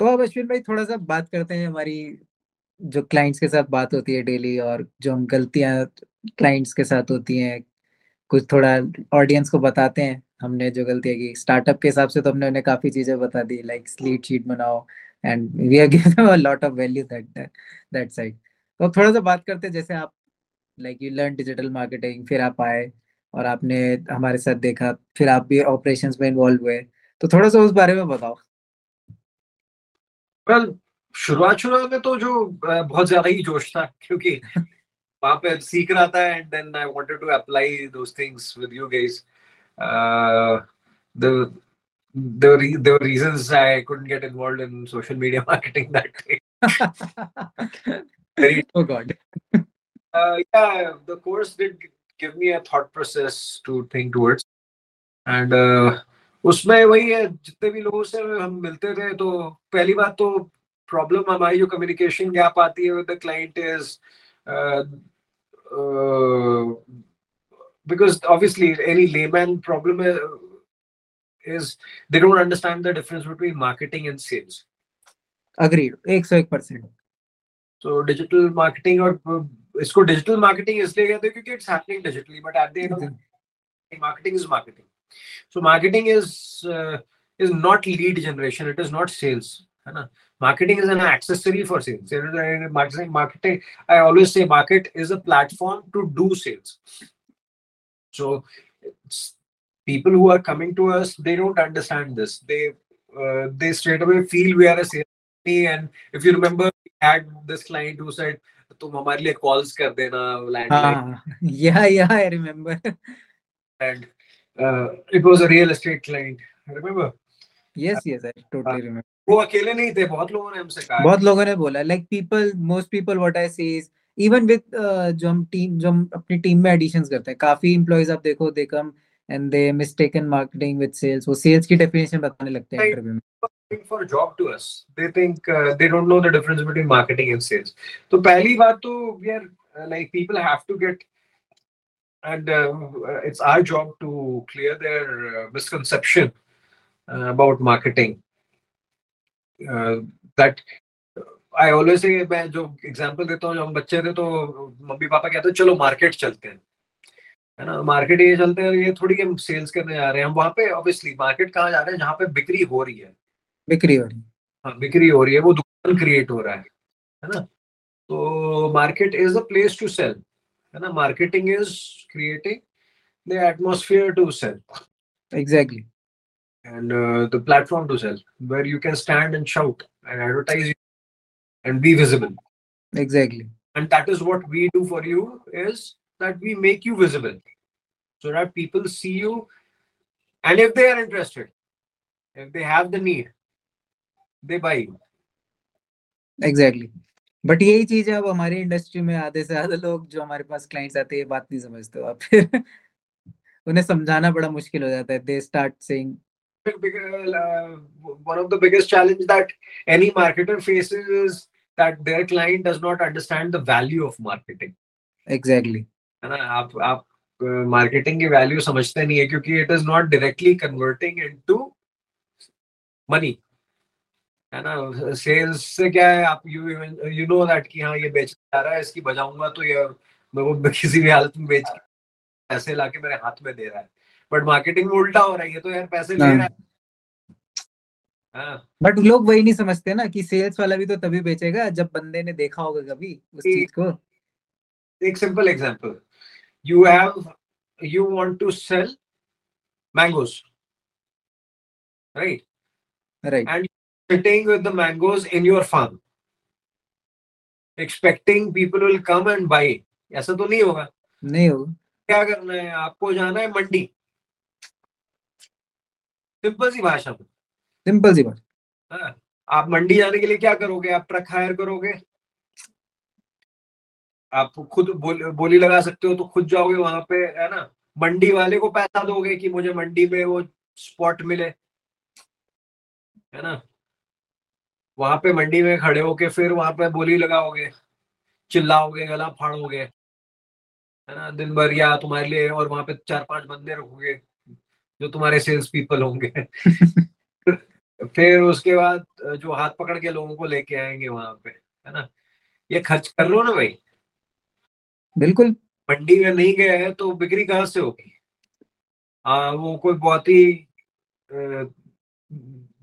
तो अब अश्विन भाई थोड़ा सा बात करते हैं हमारी जो क्लाइंट्स के साथ बात होती है डेली और जो हम गलतियाँ क्लाइंट्स के साथ होती हैं, कुछ थोड़ा ऑडियंस को बताते हैं। हमने जो गलतियाँ की स्टार्टअप के हिसाब से तो हमने उन्हें काफ़ी चीज़ें बता दी लाइक स्लीट शीट बनाओ and we are given a lot of value that that side तो थोड़ा सा बात करते हैं, जैसे आप like you learn digital marketing फिर आप आए और आपने हमारे साथ देखा फिर आप भी ऑपरेशन में इन्वॉल्व हुए। तो थोड़ा सा उस बारे में बताओ। Well, शुरुआत शुरुआत में तो जो बहुत ज़्यादा ही जोश था क्योंकि वहाँ पे सीख रहा था and then I wanted to apply things with you guys the reasons I couldn't get involved in social media marketing that day very oh the course did give me a thought process to think towards. And uh, उसमें वही है जितने भी लोगों से हम मिलते थे तो पहली बात तो प्रॉब्लम हमारी जो कम्युनिकेशन गैप आती है with the client is because obviously any layman problem is, is they don't understand the difference between marketing and sales एक परसेंट So digital marketing और इसको digital marketing इसलिए कहते हैं क्योंकि it's happening digitally, but at the end of the day, marketing is marketing. So marketing is uh, is not lead generation. It is not sales. है ना? Marketing is an accessory for sales. You know, the Marketing, marketing. I always say market is a platform to do sales. So it's, people who are coming to us, they don't understand this. They uh, they straight away feel we are a sales company. And if you remember, we had this client who said, "तुम हमारे लिए calls कर देना landline." हाँ yeah yeah I remember and uh, it was a real estate client. Yes yes I totally remember वो अकेले नहीं थे बहुत लोगों ने हमसे कहा बहुत लोगों ने बोला like people most people what I see is even with जो हम टीम जो हम अपनी टीम में एडिशंस करते हैं काफ़ी एम्प्लॉयज़ आप देखो they come and they mistaken marketing with sales वो सेल्स की डेफिनेशन बताने लगते हैं इंटरव्यू में। For a job to us they think uh, they don't know the difference between marketing and sales तो पहली बात तो we are uh, like people have to get and uh, it's our job to clear their uh, misconception uh, about marketing uh, that I always say मैं जो example देता हूँ जब हम बच्चे थे तो मम्मी पापा कहते हैं चलो मार्केट चलते हैं है ना मार्केट ये चलते हैं ये थोड़ी हम सेल्स करने जा रहे हैं हम वहाँ पे ऑब्वियसली मार्केट कहाँ जा रहे हैं जहाँ पे बिक्री हो रही है बिक्री हो रही हाँ बिक्री हो रही है वो दुकान क्रिएट हो रहा है है ना तो market is the place to sell है ना marketing is creating the atmosphere to sell exactly and uh, the platform to sell where you can stand and shout and advertise and be visible exactly and that is what we do for you is that we make you visible so that people see you and if they are interested if they have the need they buy you exactly but यही चीज़ है अब हमारी industry में आधे से आधे लोग जो हमारे पास क्लाइंट्स आते हैं बात नहीं समझते आप। फिर उन्हें समझाना बड़ा मुश्किल हो जाता है। They start saying uh, one of the biggest challenge that any marketer faces is that their client does not understand the value of marketing. Exactly है ना? आप आप मार्केटिंग की वैल्यू समझते नहीं है क्योंकि it is not directly converting into money है ना? सेल्स से क्या है आप यू यू नो दैट कि हाँ ये बेच जा रहा है इसकी बजाऊँगा तो ये मैं वो किसी भी हालत में बेच के पैसे लाके मेरे हाथ में दे रहा है। बट मार्केटिंग में उल्टा हो रहा है ये तो यार पैसे ले हाँ। रहा है। हाँ। बट लोग वही नहीं समझते ना कि सेल्स वाला भी तो तभी बेचेगा जब बंदे ने देखा होगा कभी उस चीज़ को। एक simple example. You have you want to sell mangoes right? Right and sitting with the mangoes in your farm. Expecting people will come and buy. ऐसा तो नहीं होगा। नहीं होगा। क्या करना है? आपको जाना है मंडी। सिंपल सी भाषा में। सिंपल सी बात हाँ, आप मंडी जाने के लिए क्या करोगे? आप ट्रक हायर करोगे? आप खुद बोल, बोली लगा सकते हो तो खुद जाओगे वहाँ पे है ना? मंडी वाले को पैसा दोगे कि मुझे मंडी में वो स्पॉट मिले। है ना? वहाँ पे मंडी में खड़े होके फिर वहाँ पे बोली लगाओगे चिल्लाओगे गला फाड़ोगे है ना? दिन भर या तुम्हारे लिए और वहाँ पे चार पाँच बंदे रखोगे जो तुम्हारे सेल्स पीपल होंगे। फिर उसके बाद जो हाथ पकड़ के लोगों को लेके आएँगे वहाँ पे है ना? ये खर्च कर लो ना भाई। बिल्कुल। मंडी में नहीं गए हैं तो बिक्री कहाँ से होगी? आ, वो कोई बहुत ही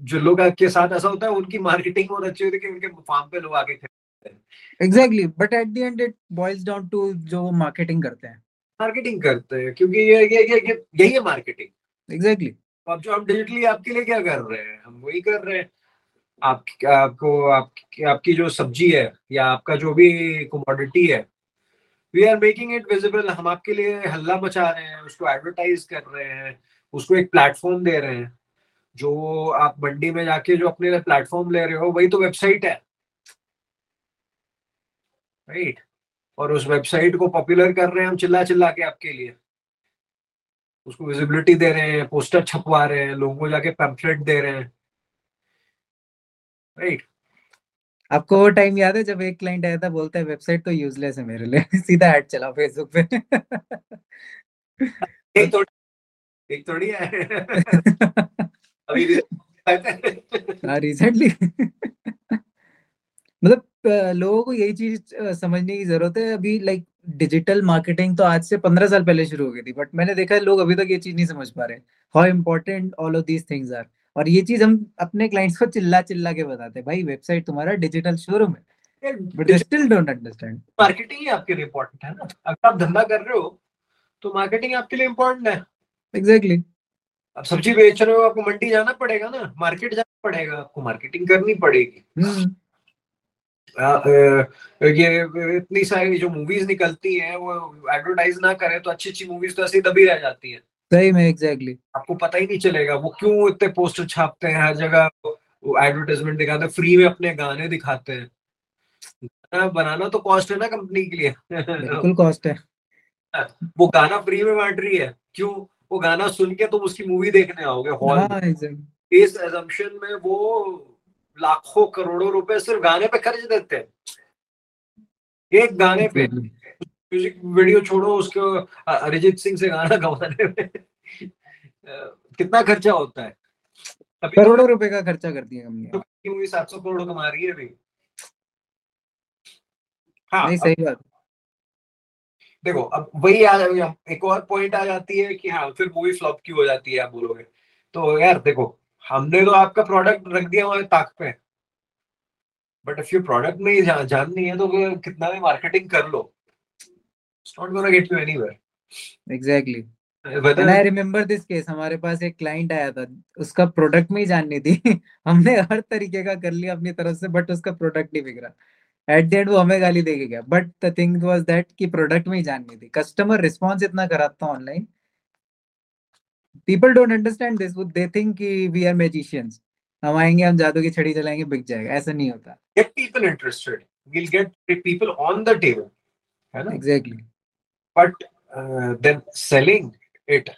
जो लोग के साथ ऐसा होता है उनकी मार्केटिंग बहुत अच्छी होती है कि उनके फार्म पे लोग आके exactly but at the end it boils down to जो मार्केटिंग करते हैं। मार्केटिंग करते हैं क्योंकि ये ये ये, ये यही है मार्केटिंग एग्जैक्टली अब जो हम डिजिटली आपके लिए क्या कर रहे हैं हम वही कर रहे हैं। आप आपको आप, आपकी जो सब्ज़ी है या आपका जो भी कमोडिटी है we are making it visible हम आपके लिए हल्ला मचा रहे हैं उसको एडवर्टाइज कर रहे हैं उसको एक प्लेटफॉर्म दे रहे हैं। जो आप मंडी में जाके जो अपने लिए प्लेटफॉर्म ले रहे हो वही तो वेबसाइट है। राइट और उस वेबसाइट को पॉपुलर कर रहे हैं हम चिल्ला चिल्ला के आपके लिए। उसको विजिबिलिटी दे रहे हैं पोस्टर छपवा रहे हैं लोगों को जाके पैम्फलेट दे रहे हैं। राइट आपको वो टाइम याद है जब एक क्लाइंट आया था बोलता है वेबसाइट तो यूजलेस है मेरे लिए। सीधा ऐड चला फेसबुक पे। एक थोड़ी एक थोड़ी है। अभी हाँ रिसेंटली मतलब लोगों को यही चीज़ समझने की ज़रूरत है। अभी लाइक डिजिटल मार्केटिंग तो आज से पंद्रह साल पहले शुरू हो गई थी बट मैंने देखा है लोग अभी तक ये चीज़ नहीं समझ पा रहे। How important all of these things are और ये चीज़ हम अपने क्लाइंट्स को चिल्ला चिल्ला के बताते हैं भाई वेबसाइट तुम्हारा डिजिटल शोरूम है। But still don't understand marketing ही आपके लिए इम्पोर्टेंट है ना। अगर आप धंधा कर रहे हो तो मार्केटिंग आपके लिए इम्पोर्टेंट है। एग्जैक्टली अब सब्ज़ी बेच रहे हो आपको मंडी जाना पड़ेगा ना मार्केट जाना पड़ेगा आपको मार्केटिंग करनी पड़ेगी। हम्म। आ, ये इतनी सारी जो मूवीज़ निकलती हैं वो एडवर्टाइज ना करें तो अच्छी अच्छी मूवीज़ तो ऐसी दबी रह जाती है। सही में एग्जैक्टली आपको पता ही नहीं चलेगा वो क्यों इतने पोस्टर छापते हैं हर जगह एडवर्टाइजमेंट दिखाते हैं फ्री में अपने गाने दिखाते हैं। गाना बनाना तो कॉस्ट है ना कंपनी के लिए। बिल्कुल कॉस्ट है। वो गाना फ्री में बांट रही है क्यों? वो गाना सुन के तुम उसकी मूवी देखने आओगे हॉल हाँ इस एजम्पशन में वो लाखों करोड़ों रुपए सिर्फ़ गाने पे खर्च देते हैं। एक गाने पे म्यूज़िक वीडियो छोड़ो उसको अरिजीत सिंह से गाना गवाने में। कितना खर्चा होता है? तो करोड़ों रुपए का खर्चा करती है कंपनियाँ मूवी सात सौ करोड़ कमा रही है अभी। हाँ। नहीं सही बात। देखो अब वही आ एक और पॉइंट आ जाती है कि हाँ फिर मूवी फ्लॉप क्यों हो जाती है आप बोलोगे। तो यार देखो हमने तो आपका प्रोडक्ट रख दिया हुआ है ताक पे बट इफ़ यू प्रोडक्ट में जा, जान नहीं है तो कितना भी मार्केटिंग कर लो। It's not gonna get you anywhere exactly and I remember this case हमारे पास एक क्लाइंट आया था उसका प्रोडक्ट में ही जाननी थी। हमने हर तरीके का कर लिया अपनी तरफ़ से बट उसका प्रोडक्ट नहीं रहा। एट द एंड वो हमें गाली देके गया। But the thing was that कि प्रोडक्ट में ही जाननी थी। कस्टमर रिस्पॉन्स इतना खराब था online people don't understand this वो दे थिंक कि वी आर मैजिशियंस हम आएँगे हम जादू की छड़ी चलाएँगे बिक जाएगा। ऐसा नहीं होता। Get people interested we'll get people on the table है ना? Exactly but uh, then selling it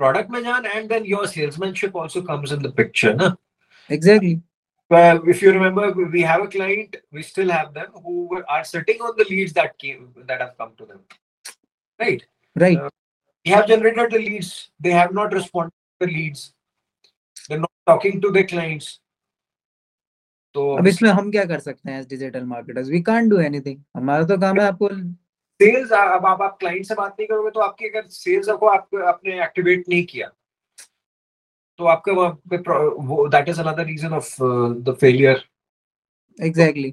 product में जान and then your salesmanship also comes in the picture ना? Exactly well if you remember we have a client we still have them who are sitting on the leads that came that have come to them right right they have generated the leads they have not responded to the leads they're not talking to their clients तो अब इसमें हम क्या कर सकते हैं digital marketers we can't do anything हमारा तो काम है आपको सेल्स अब आप आप क्लाइंट से बात नहीं करोगे तो आपकी अगर सेल्स को आप आपने एक्टिवेट नहीं किया तो आपका वहाँ पे वो that is another reason of the failure exactly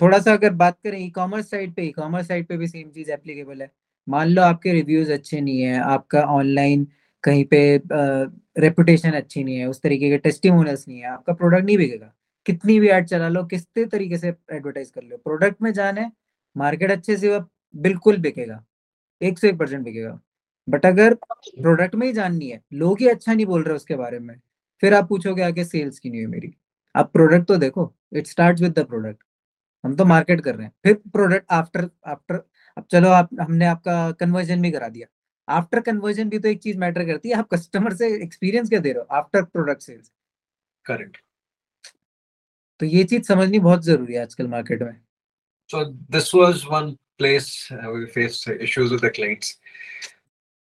थोड़ा सा अगर बात करें ई कॉमर्स साइट पे ई कॉमर्स साइट पे भी सेम चीज़ एप्लीकेबल है। मान लो आपके रिव्यूज़ अच्छे नहीं है, आपका ऑनलाइन कहीं पे रेपुटेशन अच्छी नहीं है, उस तरीके के टेस्टिमोनियल्स नहीं है, आपका प्रोडक्ट नहीं बिकेगा। कितनी भी ऐड चला लो किस तरीके से एडवर्टाइज कर लो। प्रोडक्ट में जान मार्केट अच्छे से बिल्कुल बिकेगा। एक सौ एक परसेंट बिकेगा। बट अगर प्रोडक्ट में ही जाननी है लोग ही अच्छा नहीं बोल रहे उसके बारे में फिर आप पूछोगे आगे सेल्स की नहीं है मेरी। आप प्रोडक्ट तो देखो it start with the product हम तो मार्केट कर रहे हैं। फिर प्रोडक्ट आफ्टर आफ्टर अब चलो आप हमने आपका कन्वर्जन भी करा दिया। आफ्टर कन्वर्जन भी तो एक चीज़ मैटर करती है आप कस्टमर से एक्सपीरियंस क्या दे रहे हो? आफ्टर प्रोडक्ट सेल्स करेक्ट तो ये चीज़ समझनी बहुत ज़रूरी है आजकल मार्केट में। This was one place uh, we faced issues with the clients.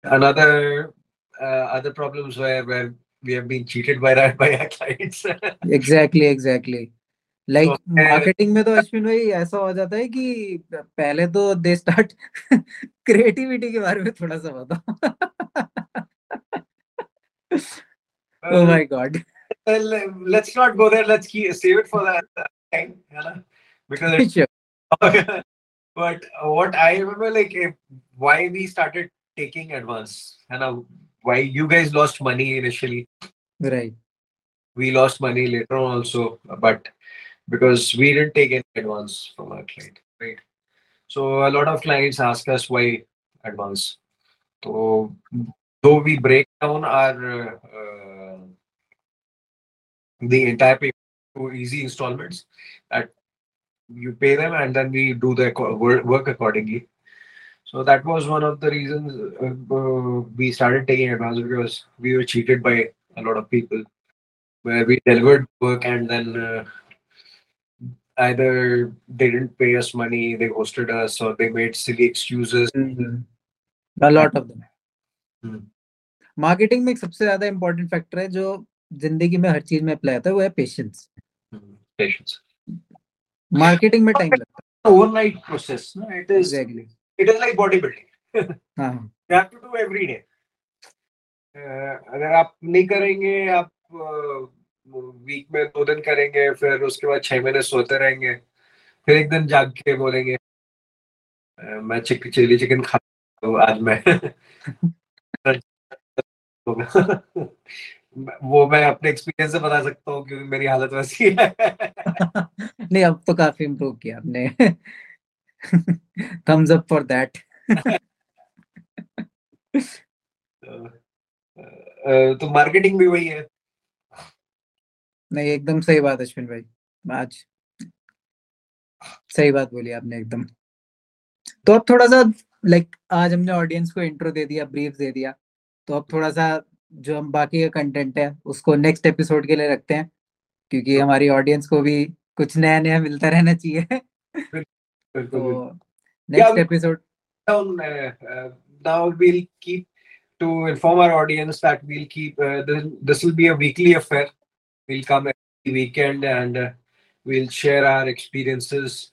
Another uh, other problems where where we have been cheated by our by our clients. Exactly exactly like तो मैं- मार्केटिंग में तो अश्विन भाई ऐसा हो जाता है कि पहले तो दे स्टार्ट क्रिएटिविटी के बारे में थोड़ा सा बताओ oh Well, my god well, let's not go there. Let's keep, save it for that time, you know, because it's but what I remember, like, if, why we started taking advance. And uh, why you guys lost money initially? Right. We lost money later on also but because we didn't take any advance from our client right? So a lot of clients ask us why advance. So though we break down our uh, the entire payment to easy installments that you pay them and then we do the work accordingly. So that was one of the reasons uh, uh we started taking advance because we were cheated by a lot of people, where we delivered work and then uh, either they didn't pay us money, they hosted us, or they made silly excuses. Mm-hmm. A lot of them. Mm-hmm. Marketing में एक सबसे ज्यादा important factor है जो जिंदगी में हर चीज में अप्लाई होता है वो है पेशेंस पेशेंस मार्केटिंग में टाइम लगता है ओवरनाइट प्रोसेस ना it is exactly It is like bodybuilding. हाँ you have to do every day. Uh, अगर आप नहीं करेंगे आप वीक में दो दिन करेंगे फिर उसके बाद छह महीने सोते रहेंगे फिर एक दिन जाग के बोलेंगे मैं चिक चिली चिकन खा आज मैं वो मैं अपने एक्सपीरियंस से बता सकता हूँ क्योंकि मेरी हालत वैसी है नहीं अब तो काफ़ी इम्प्रूव किया आपने थम्स अप फॉर दैट तो मार्केटिंग भी वही है। नहीं एकदम सही बात अश्विन भाई। आज सही बात बोली आपने एकदम। तो अब थोड़ा सा लाइक आज हमने ऑडियंस को इंट्रो दे दिया ब्रीफ दे दिया। तो अब थोड़ा सा जो हम बाकी का कंटेंट है उसको नेक्स्ट एपिसोड के लिए रखते हैं। क्योंकि हमारी ऑडियंस को भी कुछ नया नया मिलता रहना चाहिए। next yeah, episode. uh, uh, now we'll keep to inform our audience that we'll keep uh, this, this will be a weekly affair. We'll come every weekend and uh, we'll share our experiences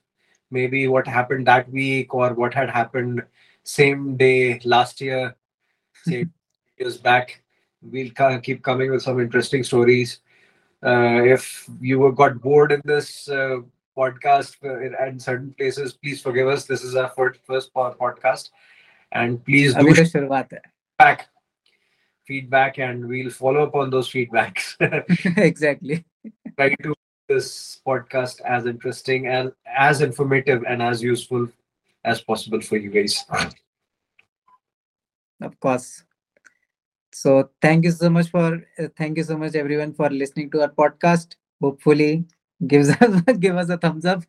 maybe what happened that week or what had happened same day last year same years back. We'll ca- keep coming with some interesting stories. Uh, if you got bored in this uh, podcast in certain places, please forgive us. This is our first, first podcast. And please do feedback, feedback, and we'll follow up on those feedbacks. exactly. Try to make this podcast as interesting and as informative and as useful as possible for you guys. Of course. So thank you so much for uh, thank you so much everyone for listening to our podcast. Hopefully give us a thumbs up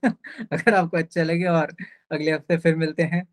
अगर आपको अच्छा लगे और अगले हफ़्ते फिर मिलते हैं।